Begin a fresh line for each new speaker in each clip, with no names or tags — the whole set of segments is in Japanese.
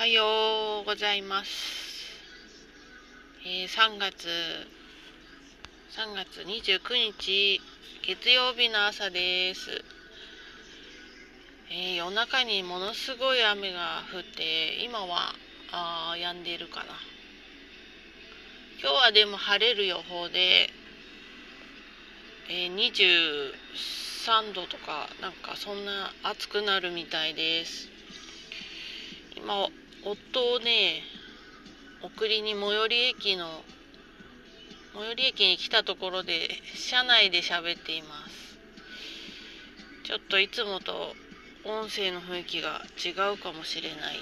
はようございます。えー3月3月29日月曜日の朝です。えー夜中にものすごい雨が降って今はあ止んでいるかな。今日はでも晴れる予報で、えー23度とかなんかそんな暑くなるみたいです。今夫をね送りに最寄り駅の最寄り駅に来たところで車内で喋っています。ちょっといつもと音声の雰囲気が違うかもしれない。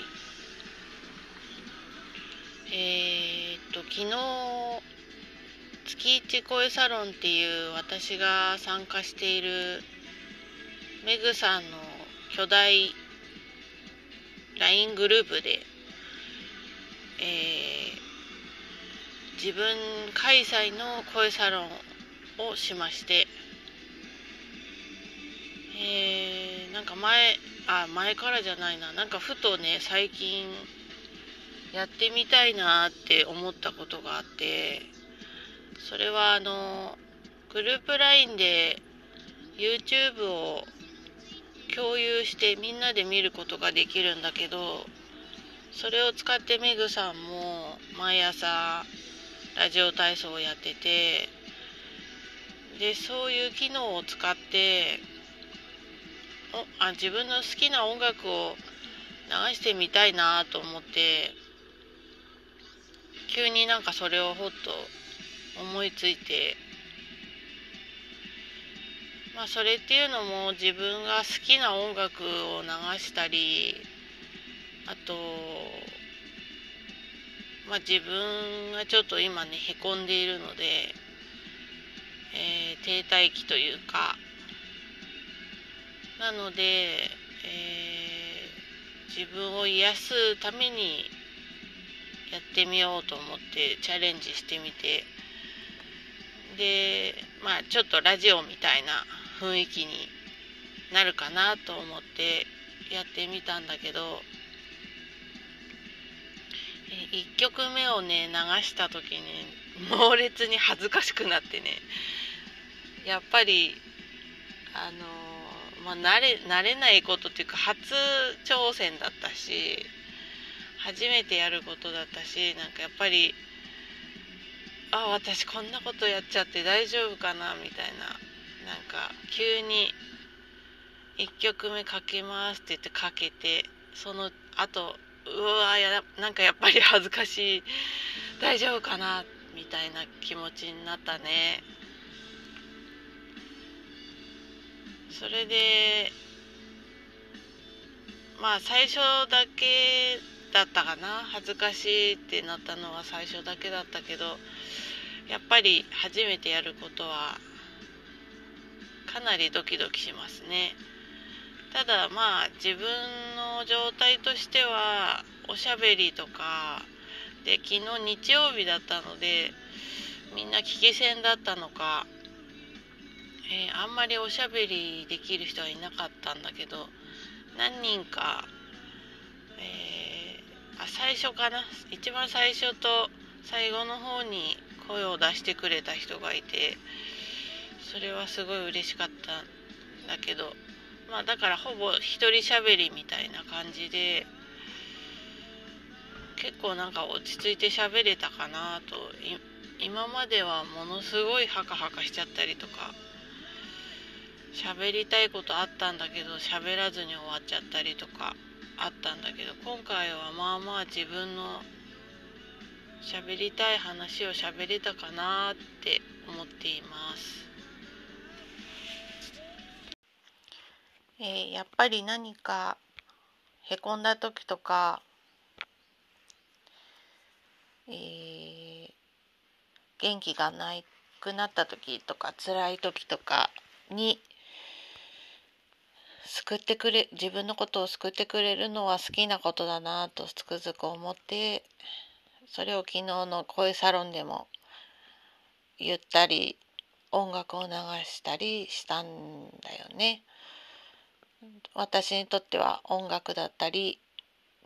えー、っと昨日月一声サロンっていう私が参加しているメグさんの巨大 LINE グループで、えー自分開催の声サロンをしまして、えーなんか前あ前からじゃないな。なんかふとね最近やってみたいなって思ったことがあってそれはあのグループ LINE で YouTube を共有してみんなで見ることができるんだけどそれを使ってメグさんも毎朝ラジオ体操をやっててでそういう機能を使っておあ自分の好きな音楽を流してみたいなと思って急になんかそれをほっと思いついてまあそれっていうのも自分が好きな音楽を流したりあとまあ自分がちょっと今ねへこんでいるので、えー停滞期というか。なので、えー自分を癒すためにやってみようと思ってチャレンジしてみて。でまあちょっとラジオみたいな雰囲気になるかなと思ってやってみたんだけど1曲目をね流した時に猛烈に恥ずかしくなってねやっぱりあのまあ慣れ慣れないことっていうか初挑戦だったし初めてやることだったしなんかやっぱりあ私こんなことやっちゃって大丈夫かなみたいな。なんか急に1曲目かけますって言ってかけてその後うわやなんかやっぱり恥ずかしい大丈夫かなみたいな気持ちになったね。それでまあ最初だけだったかな。恥ずかしいってなったのは最初だけだったけどやっぱり初めてやることはかなりドキドキしますね。ただまあ自分の状態としてはおしゃべりとかで昨日日曜日だったのでみんな聞き戦だったのか、えーあんまりおしゃべりできる人はいなかったんだけど何人か、えーあ最初かな？一番最初と最後の方に声を出してくれた人がいてそれはすごい嬉しかったんだけどまあだからほぼ一人喋りみたいな感じで結構なんか落ち着いて喋れたかなと今まではものすごいハカハカしちゃったりとか喋りたいことあったんだけど喋らずに終わっちゃったりとかあったんだけど今回はまあまあ自分の喋りたい話を喋れたかなって思っています。えーやっぱり何かへこんだ時とか、えー元気がなくなった時とか辛い時とかに救ってくれ自分のことを救ってくれるのは好きなことだなとつくづく思ってそれを昨日の声サロンでも言ったり音楽を流したりしたんだよね。私にとっては音楽だったり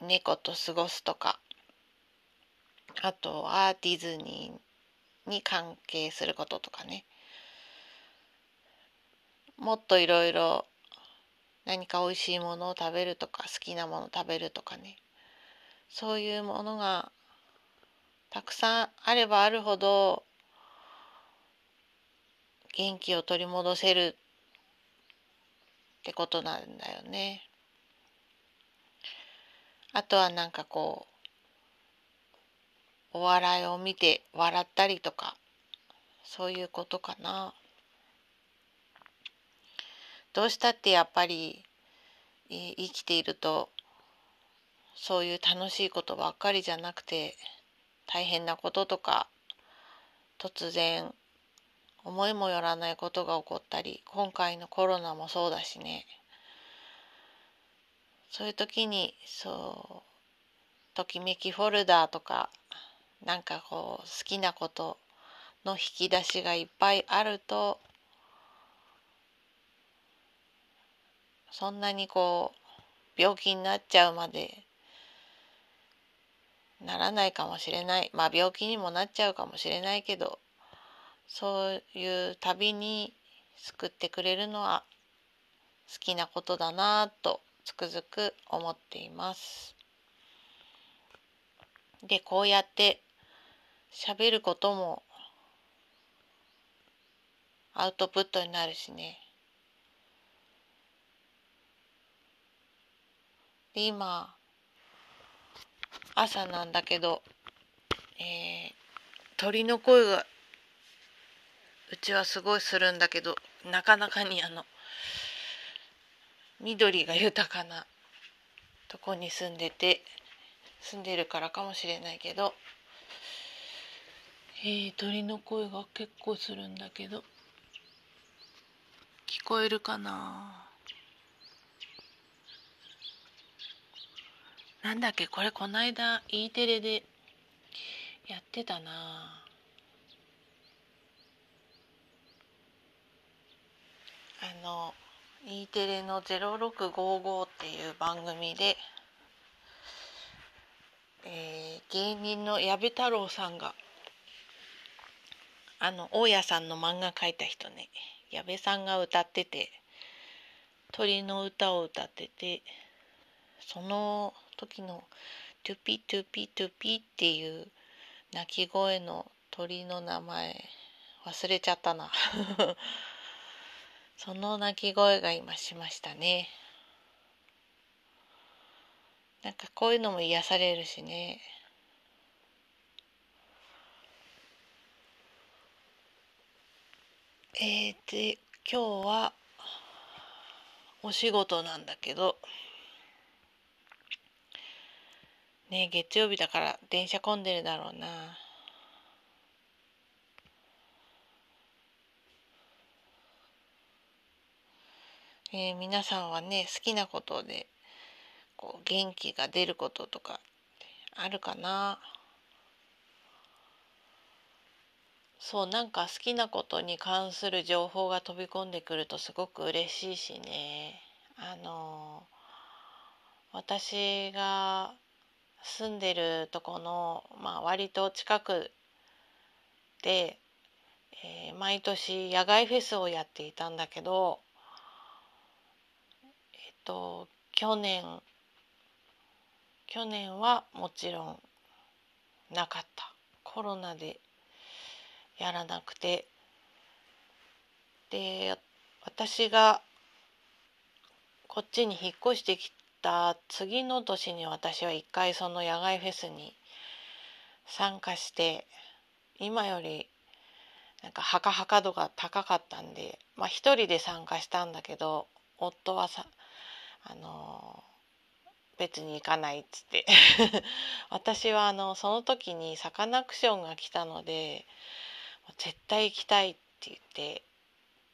猫と過ごすとかあとはディズニーに関係することとかね。もっといろいろ何か美味しいものを食べるとか好きなものを食べるとかね。そういうものがたくさんあればあるほど元気を取り戻せるってことなんだよね。あとはなんかこうお笑いを見て笑ったりとかそういうことかな。どうしたってやっぱり生きているとそういう楽しいことばっかりじゃなくて大変なこととか突然思いもよらないことが起こったり今回のコロナもそうだしね。そういう時にそうときめきフォルダーとかなんかこう好きなことの引き出しがいっぱいあるとそんなにこう病気になっちゃうまでならないかもしれない。まあ病気にもなっちゃうかもしれないけどそういう旅に救ってくれるのは好きなことだなとつくづく思っています。でこうやって喋ることもアウトプットになるしね。で今朝なんだけど、えー、鳥の声がうちはすごいするんだけどなかなかにあの緑が豊かなとこに住んでて住んでるからかもしれないけど、えー、鳥の声が結構するんだけど聞こえるかな？なんだっけ？これこないだ E テレでやってたな。あの E テレの「0655」っていう番組で、えー、芸人の矢部太郎さんがあの大家さんの漫画描いた人ね。矢部さんが歌ってて鳥の歌を歌っててその時の「トゥピトゥピトゥピ」っていう鳴き声の鳥の名前忘れちゃったな。その鳴き声が今しましたね。なんかこういうのも癒されるしね。えー、で今日はお仕事なんだけどね月曜日だから電車混んでるだろうな。えー、皆さんはね好きなことでこう元気が出ることとかあるかな？そうなんか好きなことに関する情報が飛び込んでくるとすごく嬉しいしね。あの私が住んでるとこの、まあ、割と近くで、えー、毎年野外フェスをやっていたんだけどと去年去年はもちろんなかった。コロナでやらなくて。で私がこっちに引っ越してきた次の年に私は一回その野外フェスに参加して今よりなんかはかはか度が高かったんでまあ一人で参加したんだけど夫はさあの別に行かないっつって。私はあのその時にサカナクションが来たので絶対行きたいって言って、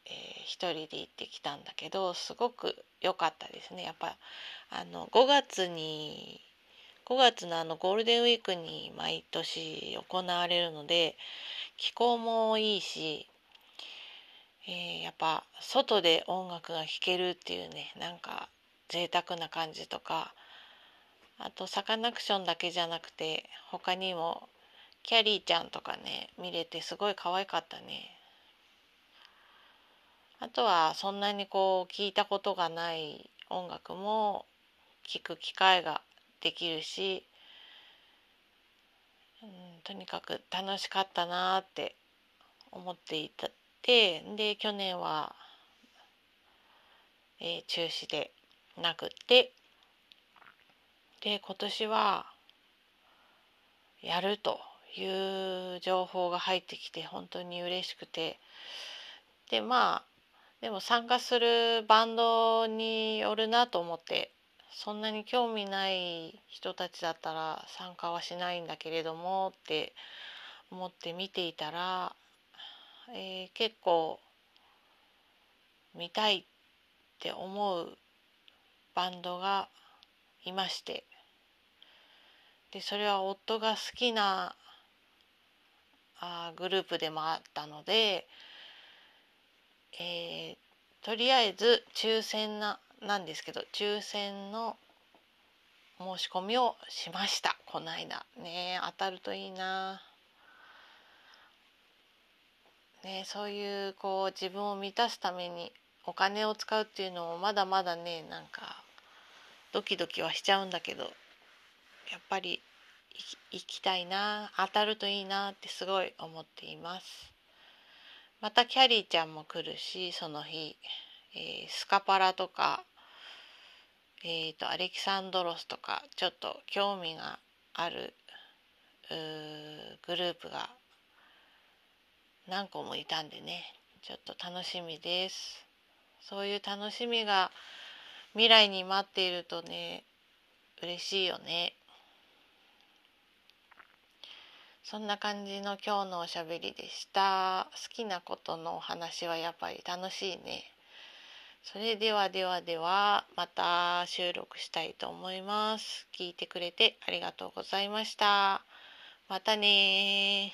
えー、一人で行ってきたんだけどすごく良かったですね。やっぱあの5月に5月のあのゴールデンウィークに毎年行われるので気候もいいし、えー、やっぱ外で音楽が聴けるっていうねなんか贅沢な感じとかあとサカナクションだけじゃなくて他にもキャリーちゃんとかね見れてすごい可愛かったね。あとはそんなにこう聞いたことがない音楽も聞く機会ができるし、うん、とにかく楽しかったなって思っていたてで去年は、えー、中止でなくって。で今年はやるという情報が入ってきて本当に嬉しくて。でまあでも参加するバンドによるなと思ってそんなに興味ない人たちだったら参加はしないんだけれどもって思って見ていたら、えー、結構見たいって思うバンドがいましてでそれは夫が好きなあグループでもあったので、えー、とりあえず抽選ななんですけど抽選の申し込みをしましたこの間ね当たるといいな。ね、そういうこう自分を満たすためにお金を使うっていうのもまだまだねなんかドキドキはしちゃうんだけどやっぱり行きたいな当たるといいなってすごい思っています。またキャリーちゃんも来るしその日、えー、スカパラとかえーと、アレキサンドロスとかちょっと興味があるグループが何個もいたんでねちょっと楽しみです。そういう楽しみが未来に待っているとね嬉しいよね。そんな感じの今日のおしゃべりでした。好きなことのお話はやっぱり楽しいね。それではではではまた収録したいと思います。聞いてくれてありがとうございました。またね